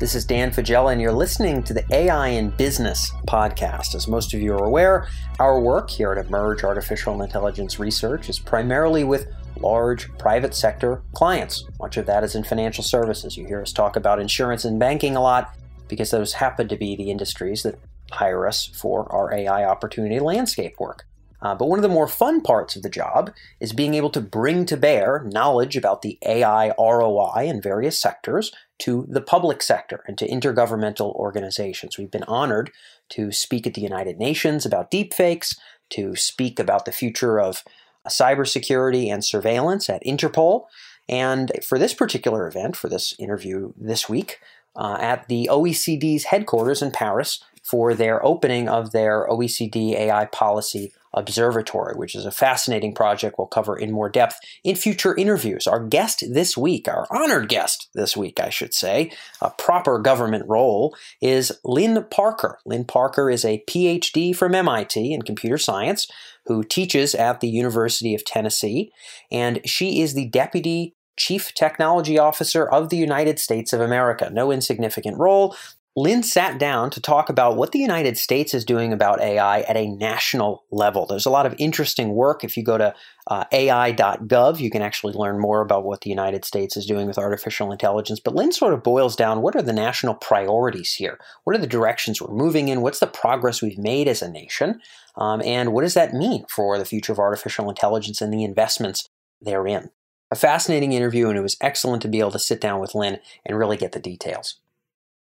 This is Dan Faggella, and you're listening to the AI in Business podcast. As most of you are aware, our work here at Emerj Artificial Intelligence Research is primarily with large private sector clients. Much of that is in financial services. You hear us talk about insurance and banking a lot because those happen to be the industries that hire us for our AI opportunity landscape work. Uh, but one of the more fun parts of the job is being able to bring to bear knowledge about the AI ROI in various sectors to the public sector and to intergovernmental organizations. We've been honored to speak at the United Nations about deepfakes, to speak about the future of cybersecurity and surveillance at Interpol. And for this particular event, for this interview this week, uh, at the OECD's headquarters in Paris for their opening of their OECD AI policy Observatory, which is a fascinating project we'll cover in more depth in future interviews. Our guest this week, our honored guest this week, I should say, a proper government role, is Lynn Parker. Lynn Parker is a PhD from MIT in computer science who teaches at the University of Tennessee, and she is the deputy Chief Technology Officer of the United States of America. No insignificant role. Lynn sat down to talk about what the United States is doing about AI at a national level. There's a lot of interesting work. If you go to uh, AI.gov, you can actually learn more about what the United States is doing with artificial intelligence. But Lynn sort of boils down what are the national priorities here? What are the directions we're moving in? What's the progress we've made as a nation? Um, and what does that mean for the future of artificial intelligence and the investments therein? A fascinating interview, and it was excellent to be able to sit down with Lynn and really get the details.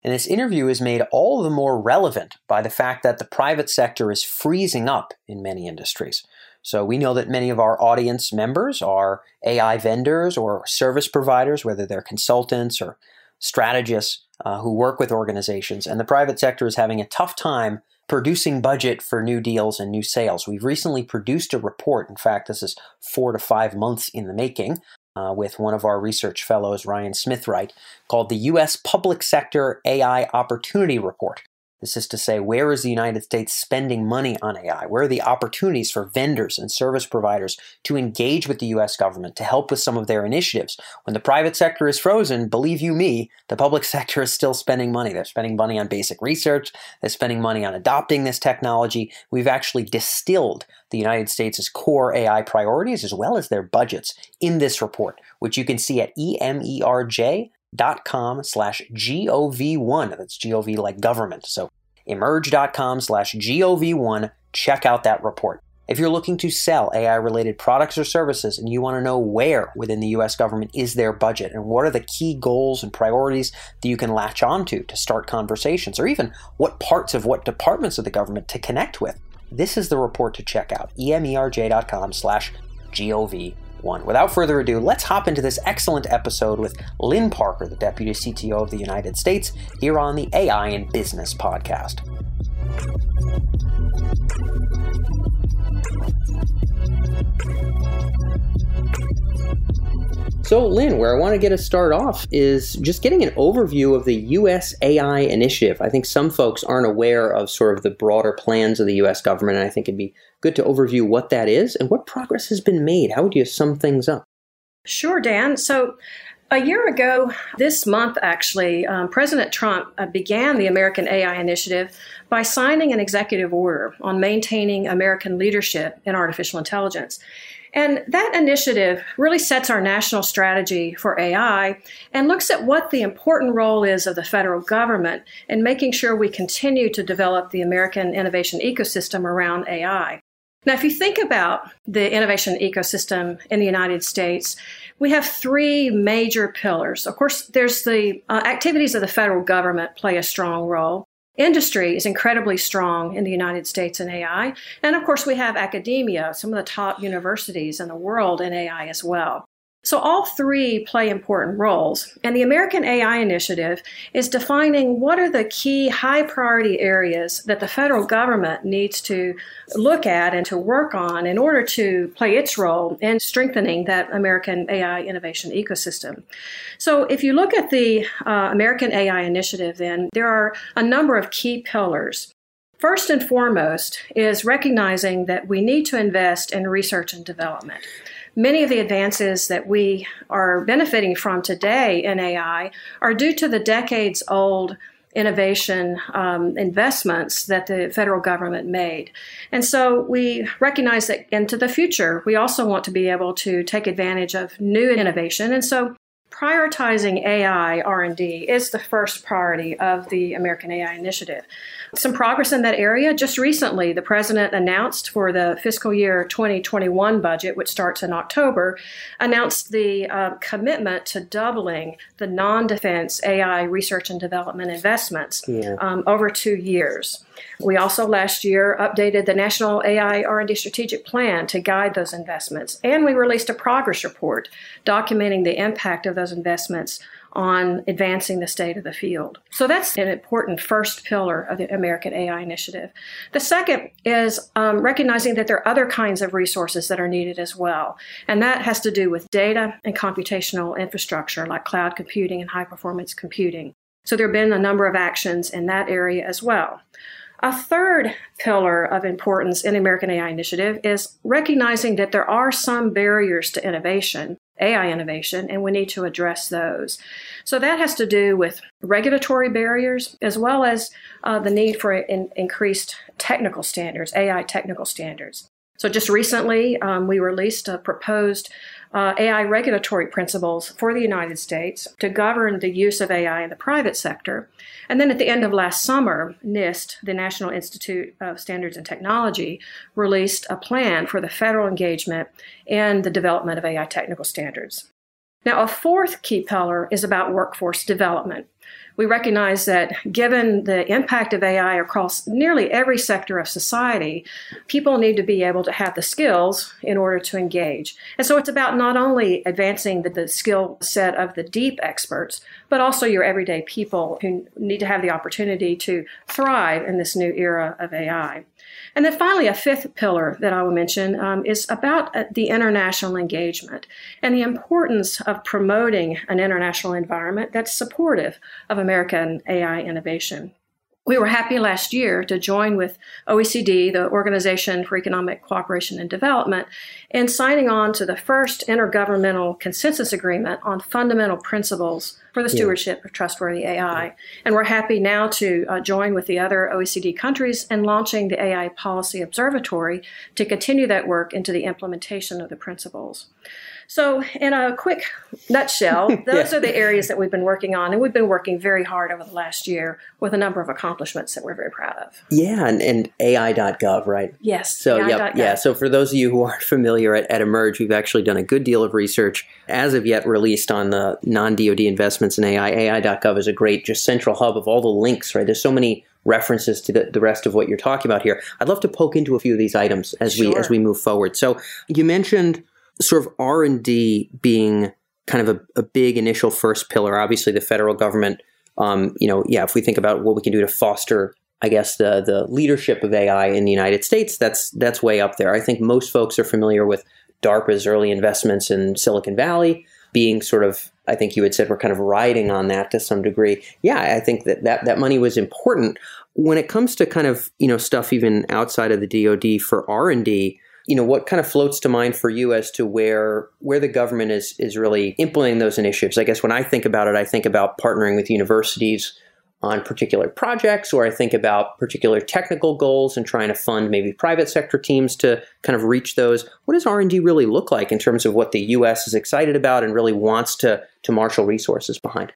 And this interview is made all the more relevant by the fact that the private sector is freezing up in many industries. So we know that many of our audience members are AI vendors or service providers, whether they're consultants or strategists uh, who work with organizations. And the private sector is having a tough time producing budget for new deals and new sales. We've recently produced a report. In fact, this is four to five months in the making uh, with one of our research fellows, Ryan Smithwright, called the U.S. Public Sector AI Opportunity Report. This is to say, where is the United States spending money on AI? Where are the opportunities for vendors and service providers to engage with the US government to help with some of their initiatives? When the private sector is frozen, believe you me, the public sector is still spending money. They're spending money on basic research, they're spending money on adopting this technology. We've actually distilled the United States' core AI priorities as well as their budgets in this report, which you can see at emerj dot com slash gov1 that's gov like government. So emerj.com slash gov1 check out that report. If you're looking to sell ai related products or services and you want to know where within the us government is their budget and what are the key goals and priorities that you can latch onto to start conversations or even what parts of what departments of the government to connect with this is the report to check out. Emerj.com slash gov one. Without further ado, let's hop into this excellent episode with Lynn Parker, the Deputy CTO of the United States, here on the AI in Business podcast. So, Lynn, where I want to get us start off is just getting an overview of the U.S. AI initiative. I think some folks aren't aware of sort of the broader plans of the U.S. government, and I think it'd be good to overview what that is and what progress has been made. How would you sum things up? Sure, Dan. So, a year ago, this month actually, um, President Trump uh, began the American AI Initiative by signing an executive order on maintaining American leadership in artificial intelligence. And that initiative really sets our national strategy for AI and looks at what the important role is of the federal government in making sure we continue to develop the American innovation ecosystem around AI. Now, if you think about the innovation ecosystem in the United States, we have three major pillars. Of course, there's the uh, activities of the federal government play a strong role industry is incredibly strong in the United States in AI. And of course, we have academia, some of the top universities in the world in AI as well. So all three play important roles. And the American AI Initiative is defining what are the key high priority areas that the federal government needs to look at and to work on in order to play its role in strengthening that American AI innovation ecosystem. So if you look at the uh, American AI Initiative, then there are a number of key pillars. First and foremost is recognizing that we need to invest in research and development. Many of the advances that we are benefiting from today in AI are due to the decades old innovation um, investments that the federal government made. And so we recognize that into the future, we also want to be able to take advantage of new innovation. And so prioritizing AI R&D is the first priority of the American AI Initiative some progress in that area. Just recently, the president announced for the fiscal year 2021 budget, which starts in October, announced the uh, commitment to doubling the non-defense AI research and development investments yeah. um, over two years. We also last year updated the National AI R&D Strategic Plan to guide those investments, and we released a progress report documenting the impact of those investments on advancing the state of the field. So that's an important first pillar of the American AI Initiative. The second is um, recognizing that there are other kinds of resources that are needed as well. And that has to do with data and computational infrastructure like cloud computing and high performance computing. So there have been a number of actions in that area as well. A third pillar of importance in the American AI Initiative is recognizing that there are some barriers to innovation AI innovation, and we need to address those. So that has to do with regulatory barriers as well as uh, the need for in, increased technical standards, AI technical standards. So just recently, um, we released a proposed uh, AI regulatory principles for the United States to govern the use of AI in the private sector. And then at the end of last summer, NIST, the National Institute of Standards and Technology, released a plan for the federal engagement in the development of AI technical standards. Now, a fourth key pillar is about workforce development we recognize that given the impact of AI across nearly every sector of society, people need to be able to have the skills in order to engage. And so it's about not only advancing the, the skill set of the deep experts, but also your everyday people who need to have the opportunity to thrive in this new era of AI. And then finally, a fifth pillar that I will mention um, is about uh, the international engagement and the importance of promoting an international environment that's supportive of American AI innovation. We were happy last year to join with OECD, the Organization for Economic Cooperation and Development, in signing on to the first intergovernmental consensus agreement on fundamental principles for the stewardship yeah. of trustworthy AI. And we're happy now to uh, join with the other OECD countries in launching the AI Policy Observatory to continue that work into the implementation of the principles. So, in a quick nutshell, those yeah. are the areas that we've been working on, and we've been working very hard over the last year with a number of accomplishments that we're very proud of. Yeah, and, and AI.gov, right? Yes. So, yep, yeah. So, for those of you who aren't familiar at, at Emerj, we've actually done a good deal of research as of yet released on the non DoD investments in AI. AI.gov is a great, just central hub of all the links, right? There's so many references to the, the rest of what you're talking about here. I'd love to poke into a few of these items as sure. we as we move forward. So, you mentioned sort of R and D being kind of a, a, big initial first pillar. Obviously, the federal government, um, you know, yeah, if we think about what we can do to foster, I guess the the leadership of AI in the United States, that's that's way up there. I think most folks are familiar with DARPA's early investments in Silicon Valley, being sort of, I think you had said we're kind of riding on that to some degree. Yeah, I think that that, that money was important. When it comes to kind of you know stuff even outside of the DoD for R and D, you know what kind of floats to mind for you as to where where the government is is really implementing those initiatives? I guess when i think about it i think about partnering with universities on particular projects or i think about particular technical goals and trying to fund maybe private sector teams to kind of reach those. What does r&d really look like in terms of what the us is excited about and really wants to to marshal resources behind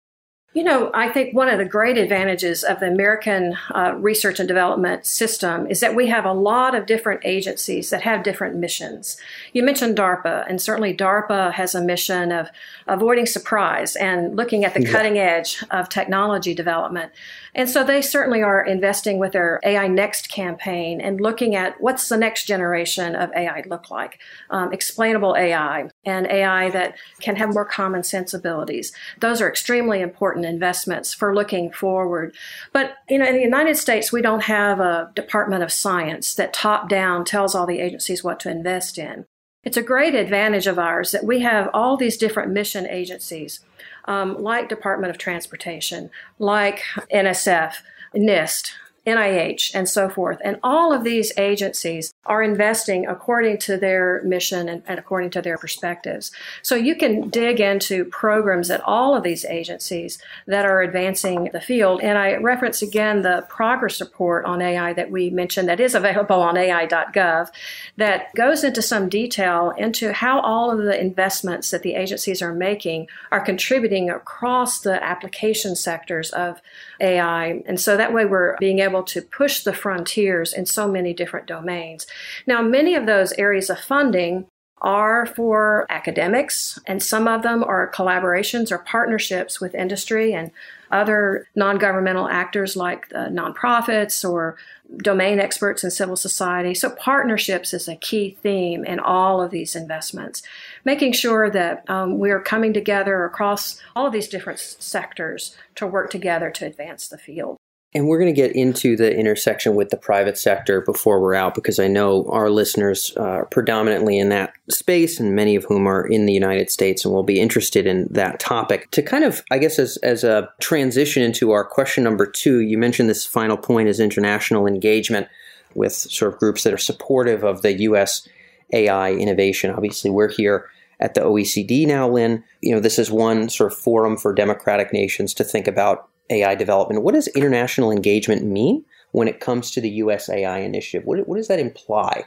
you know, I think one of the great advantages of the American uh, research and development system is that we have a lot of different agencies that have different missions. You mentioned DARPA, and certainly DARPA has a mission of avoiding surprise and looking at the cutting edge of technology development. And so they certainly are investing with their AI Next campaign and looking at what's the next generation of AI look like. Um, explainable AI and AI that can have more common sensibilities. Those are extremely important investments for looking forward. But, you know, in the United States, we don't have a Department of Science that top down tells all the agencies what to invest in. It's a great advantage of ours that we have all these different mission agencies um, like Department of Transportation, like NSF, NIST, NIH, and so forth. And all of these agencies are investing according to their mission and, and, according to their perspectives. So you can dig into programs at all of these agencies that are advancing the field. And I reference again the progress report on AI that we mentioned that is available on AI.gov that goes into some detail into how all of the investments that the agencies are making are contributing across the application sectors of AI. And so that way we're being able to push the frontiers in so many different domains. Now, many of those areas of funding are for academics, and some of them are collaborations or partnerships with industry and other non governmental actors like nonprofits or domain experts in civil society. So, partnerships is a key theme in all of these investments, making sure that um, we are coming together across all of these different sectors to work together to advance the field. And we're going to get into the intersection with the private sector before we're out because I know our listeners uh, are predominantly in that space and many of whom are in the United States and will be interested in that topic. To kind of, I guess, as, as a transition into our question number two, you mentioned this final point is international engagement with sort of groups that are supportive of the U.S. AI innovation. Obviously, we're here at the OECD now, Lynn. You know, this is one sort of forum for democratic nations to think about AI development. What does international engagement mean when it comes to the US AI initiative? What, what does that imply?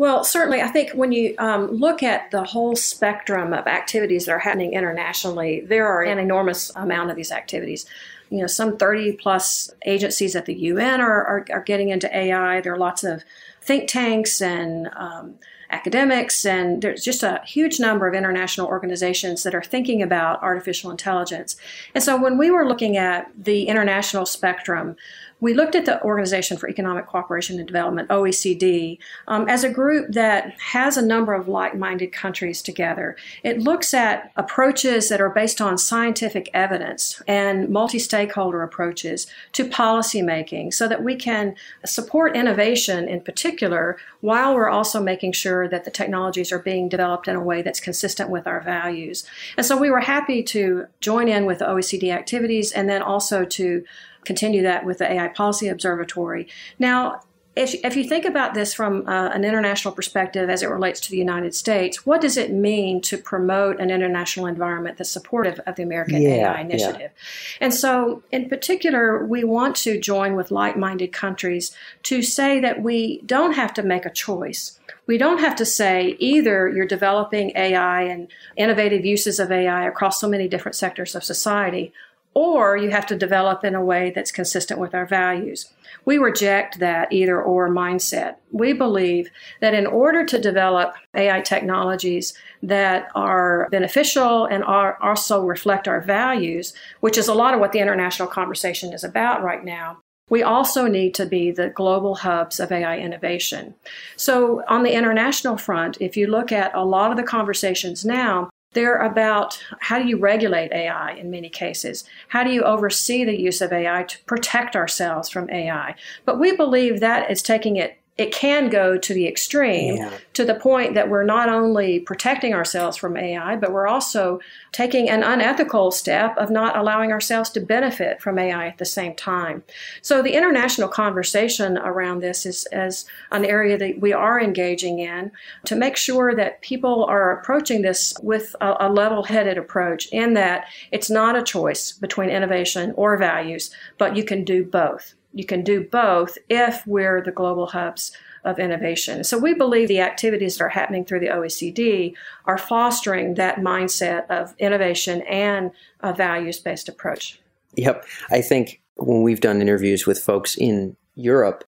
Well, certainly, I think when you um, look at the whole spectrum of activities that are happening internationally, there are an enormous amount of these activities. You know, some 30 plus agencies at the UN are, are, are getting into AI. There are lots of think tanks and um, academics, and there's just a huge number of international organizations that are thinking about artificial intelligence. And so when we were looking at the international spectrum, we looked at the Organization for Economic Cooperation and Development, OECD, um, as a group that has a number of like minded countries together. It looks at approaches that are based on scientific evidence and multi stakeholder approaches to policymaking so that we can support innovation in particular while we're also making sure that the technologies are being developed in a way that's consistent with our values. And so we were happy to join in with OECD activities and then also to continue that with the AI Policy Observatory. Now, if, if you think about this from uh, an international perspective as it relates to the United States, what does it mean to promote an international environment that's supportive of the American yeah, AI initiative? Yeah. And so, in particular, we want to join with like minded countries to say that we don't have to make a choice. We don't have to say either you're developing AI and innovative uses of AI across so many different sectors of society, or you have to develop in a way that's consistent with our values. We reject that either or mindset. We believe that in order to develop AI technologies that are beneficial and are also reflect our values, which is a lot of what the international conversation is about right now, we also need to be the global hubs of AI innovation. So, on the international front, if you look at a lot of the conversations now, they're about how do you regulate AI in many cases? How do you oversee the use of AI to protect ourselves from AI? But we believe that is taking it it can go to the extreme yeah. to the point that we're not only protecting ourselves from AI, but we're also taking an unethical step of not allowing ourselves to benefit from AI at the same time. So the international conversation around this is as an area that we are engaging in to make sure that people are approaching this with a, a level-headed approach in that it's not a choice between innovation or values, but you can do both you can do both if we're the global hubs of innovation. So we believe the activities that are happening through the OECD are fostering that mindset of innovation and a values based approach. Yep. I think when we've done interviews with folks in Europe,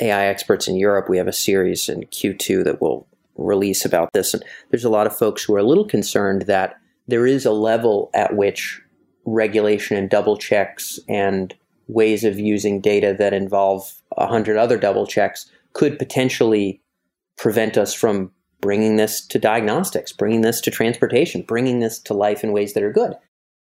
AI experts in Europe, we have a series in Q2 that will release about this. And there's a lot of folks who are a little concerned that there is a level at which regulation and double checks and ways of using data that involve a hundred other double checks could potentially prevent us from bringing this to diagnostics, bringing this to transportation, bringing this to life in ways that are good.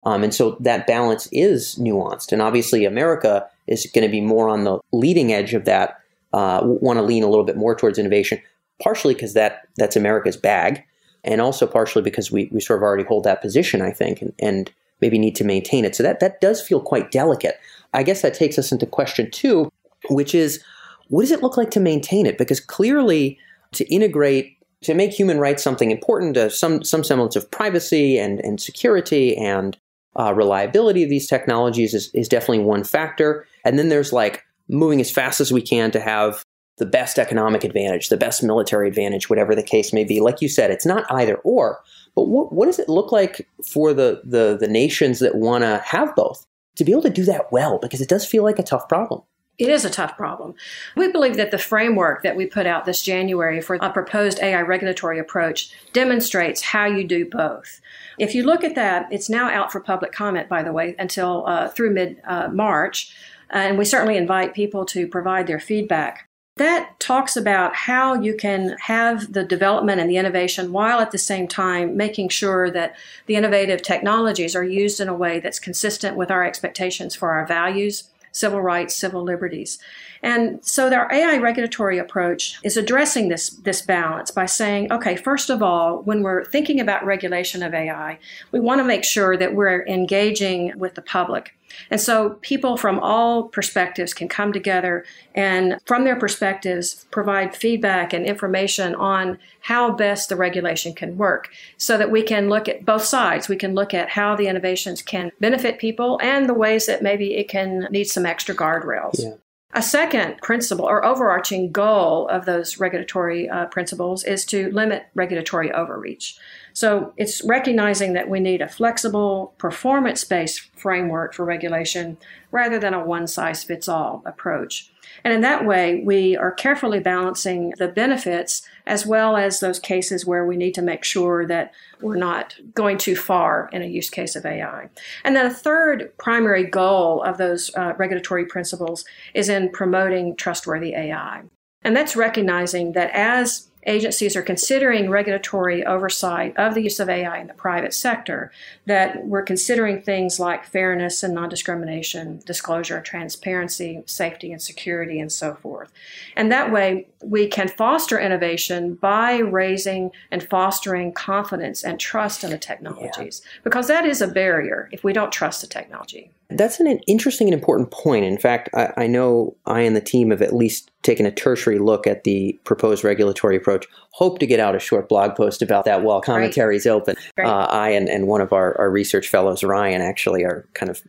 Um, and so that balance is nuanced. And obviously, America is going to be more on the leading edge of that, uh, want to lean a little bit more towards innovation, partially because that, that's America's bag, and also partially because we, we sort of already hold that position, I think, and, and maybe need to maintain it. So that, that does feel quite delicate. I guess that takes us into question two. which is what does it look like to maintain it? Because clearly, to integrate, to make human rights something important, uh, some some semblance of privacy and and security and uh, reliability of these technologies is, is definitely one factor. And then there's like moving as fast as we can to have the best economic advantage, the best military advantage, whatever the case may be. Like you said, it's not either or. But what, what does it look like for the, the, the nations that want to have both to be able to do that well? Because it does feel like a tough problem. It is a tough problem. We believe that the framework that we put out this January for a proposed AI regulatory approach demonstrates how you do both. If you look at that, it's now out for public comment, by the way, until uh, through mid uh, March. and we certainly invite people to provide their feedback. That talks about how you can have the development and the innovation while at the same time making sure that the innovative technologies are used in a way that's consistent with our expectations for our values civil rights, civil liberties. And so our AI regulatory approach is addressing this, this balance by saying, okay, first of all, when we're thinking about regulation of AI, we want to make sure that we're engaging with the public. And so people from all perspectives can come together and, from their perspectives, provide feedback and information on how best the regulation can work so that we can look at both sides. We can look at how the innovations can benefit people and the ways that maybe it can need some extra guardrails. Yeah. A second principle or overarching goal of those regulatory uh, principles is to limit regulatory overreach. So it's recognizing that we need a flexible, performance based framework for regulation rather than a one size fits all approach. And in that way, we are carefully balancing the benefits as well as those cases where we need to make sure that we're not going too far in a use case of AI. And then a third primary goal of those uh, regulatory principles is in promoting trustworthy AI. And that's recognizing that as agencies are considering regulatory oversight of the use of AI in the private sector, that we're considering things like fairness and non discrimination, disclosure, transparency, safety and security, and so forth. And that way, we can foster innovation by raising and fostering confidence and trust in the technologies, yeah. because that is a barrier if we don't trust the technology. That's an interesting and important point. In fact, I, I, know I and the team have at least taken a tertiary look at the proposed regulatory approach. Hope to get out a short blog post about that while commentary is open. Uh, I and, and one of our, our research fellows, Ryan, actually are kind of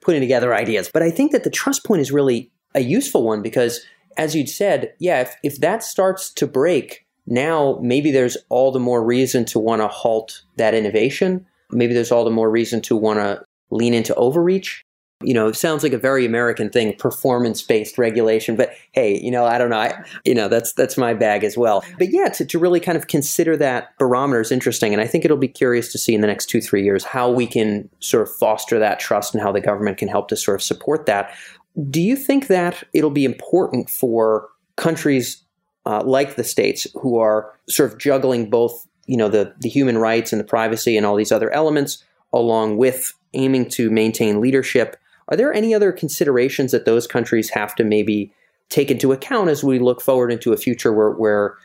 putting together ideas. But I think that the trust point is really a useful one because, as you'd said, yeah, if, if that starts to break, now maybe there's all the more reason to want to halt that innovation. Maybe there's all the more reason to want to lean into overreach you know, it sounds like a very American thing, performance-based regulation. But hey, you know, I don't know. I, you know, that's that's my bag as well. But yeah, to, to really kind of consider that barometer is interesting, and I think it'll be curious to see in the next two three years how we can sort of foster that trust and how the government can help to sort of support that. Do you think that it'll be important for countries uh, like the states who are sort of juggling both, you know, the the human rights and the privacy and all these other elements, along with aiming to maintain leadership? Are there any other considerations that those countries have to maybe take into account as we look forward into a future where, where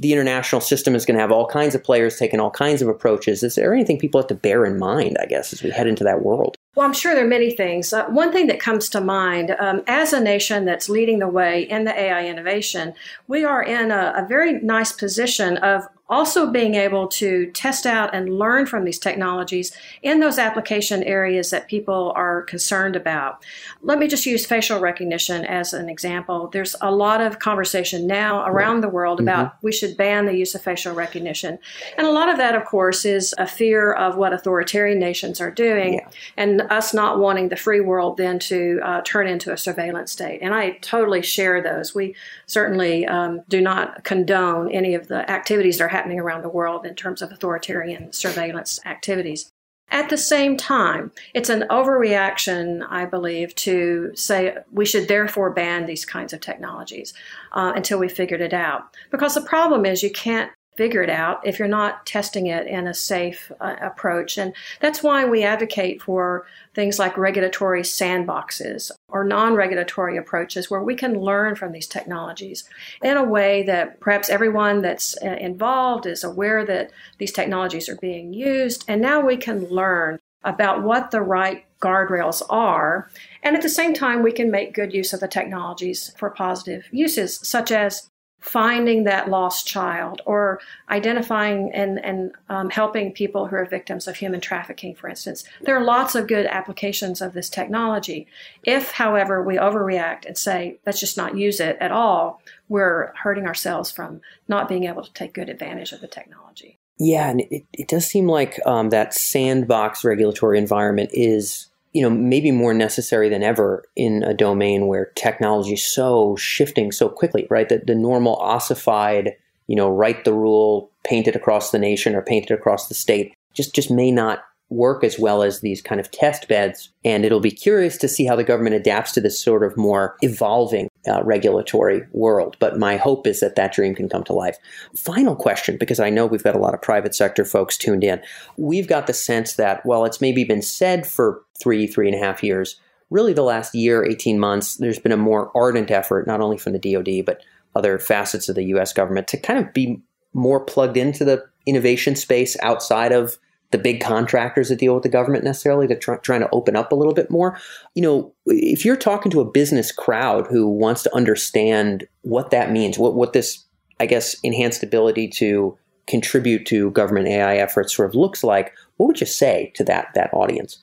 the international system is going to have all kinds of players taking all kinds of approaches? Is there anything people have to bear in mind, I guess, as we head into that world? Well, I'm sure there are many things. Uh, one thing that comes to mind um, as a nation that's leading the way in the AI innovation, we are in a, a very nice position of also being able to test out and learn from these technologies in those application areas that people are concerned about. Let me just use facial recognition as an example. There's a lot of conversation now around the world mm-hmm. about we should ban the use of facial recognition. And a lot of that, of course, is a fear of what authoritarian nations are doing yeah. and us not wanting the free world then to uh, turn into a surveillance state. And I totally share those. We certainly um, do not condone any of the activities that are happening around the world in terms of authoritarian surveillance activities. At the same time, it's an overreaction, I believe, to say we should therefore ban these kinds of technologies uh, until we figured it out. Because the problem is you can't figure it out if you're not testing it in a safe uh, approach. And that's why we advocate for things like regulatory sandboxes or non regulatory approaches where we can learn from these technologies in a way that perhaps everyone that's uh, involved is aware that these technologies are being used. And now we can learn about what the right guardrails are. And at the same time, we can make good use of the technologies for positive uses, such as finding that lost child or identifying and, and um, helping people who are victims of human trafficking, for instance. There are lots of good applications of this technology. If, however, we overreact and say, let's just not use it at all, we're hurting ourselves from not being able to take good advantage of the technology. Yeah, and it, it does seem like um, that sandbox regulatory environment is you know, maybe more necessary than ever in a domain where technology is so shifting so quickly, right? That the normal ossified, you know, write the rule, paint it across the nation or paint it across the state just just may not work as well as these kind of test beds. And it'll be curious to see how the government adapts to this sort of more evolving uh, regulatory world. But my hope is that that dream can come to life. Final question, because I know we've got a lot of private sector folks tuned in. We've got the sense that, well, it's maybe been said for three, three and a half years, really the last year, 18 months, there's been a more ardent effort, not only from the DoD, but other facets of the US government to kind of be more plugged into the innovation space outside of the big contractors that deal with the government necessarily to try, trying to open up a little bit more. You know, if you're talking to a business crowd who wants to understand what that means, what what this I guess enhanced ability to contribute to government AI efforts sort of looks like, what would you say to that that audience?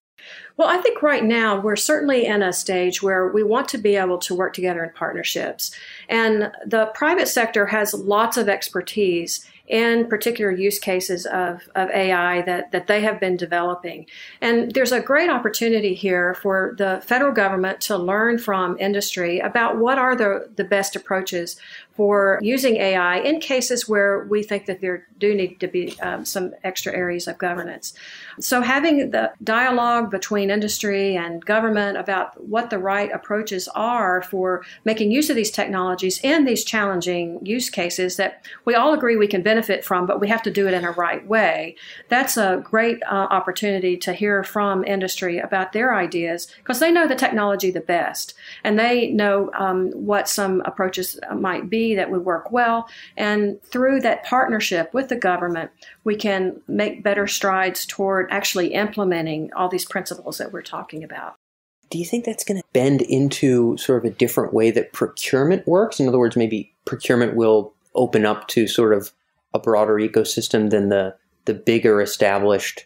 Well, I think right now we're certainly in a stage where we want to be able to work together in partnerships. And the private sector has lots of expertise in particular use cases of, of AI that, that they have been developing. And there's a great opportunity here for the federal government to learn from industry about what are the, the best approaches for using AI in cases where we think that there do need to be um, some extra areas of governance. So, having the dialogue between industry and government about what the right approaches are for making use of these technologies in these challenging use cases that we all agree we can benefit from, but we have to do it in a right way. That's a great uh, opportunity to hear from industry about their ideas because they know the technology the best and they know um, what some approaches might be that would work well. And through that partnership with the government, we can make better strides toward actually implementing all these principles that we're talking about. Do you think that's going to bend into sort of a different way that procurement works? In other words, maybe procurement will open up to sort of a broader ecosystem than the the bigger established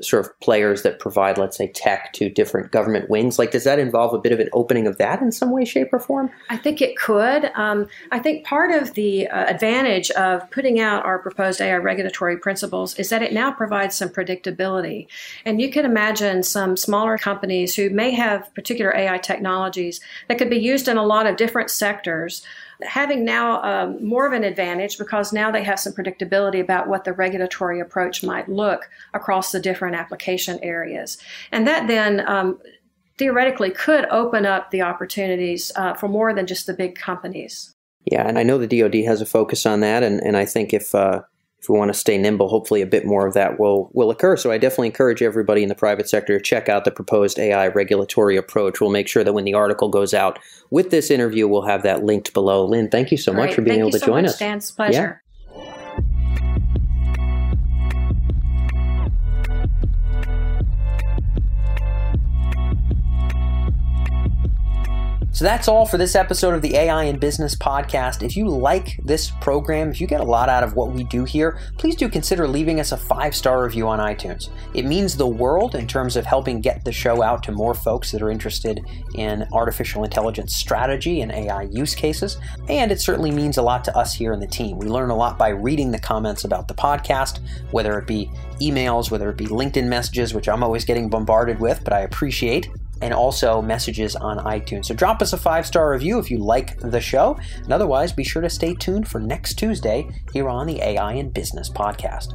sort of players that provide, let's say, tech to different government wings? Like, does that involve a bit of an opening of that in some way, shape, or form? I think it could. Um, I think part of the uh, advantage of putting out our proposed AI regulatory principles is that it now provides some predictability. And you can imagine some smaller companies who may have particular AI technologies that could be used in a lot of different sectors having now um, more of an advantage because now they have some predictability about what the regulatory approach might look across the different application areas. And that then um, theoretically could open up the opportunities uh, for more than just the big companies. Yeah, and I know the DoD has a focus on that, and, and I think if uh, if we want to stay nimble, hopefully a bit more of that will will occur. So I definitely encourage everybody in the private sector to check out the proposed AI regulatory approach. We'll make sure that when the article goes out with this interview, we'll have that linked below. Lynn, thank you so Great. much for being thank able to so join much, us. Dan. It's pleasure. Yeah. So that's all for this episode of the AI in Business podcast. If you like this program, if you get a lot out of what we do here, please do consider leaving us a five star review on iTunes. It means the world in terms of helping get the show out to more folks that are interested in artificial intelligence strategy and AI use cases. And it certainly means a lot to us here in the team. We learn a lot by reading the comments about the podcast, whether it be emails, whether it be LinkedIn messages, which I'm always getting bombarded with, but I appreciate and also messages on iTunes. So drop us a five star review if you like the show. And otherwise, be sure to stay tuned for next Tuesday here on the AI in Business podcast.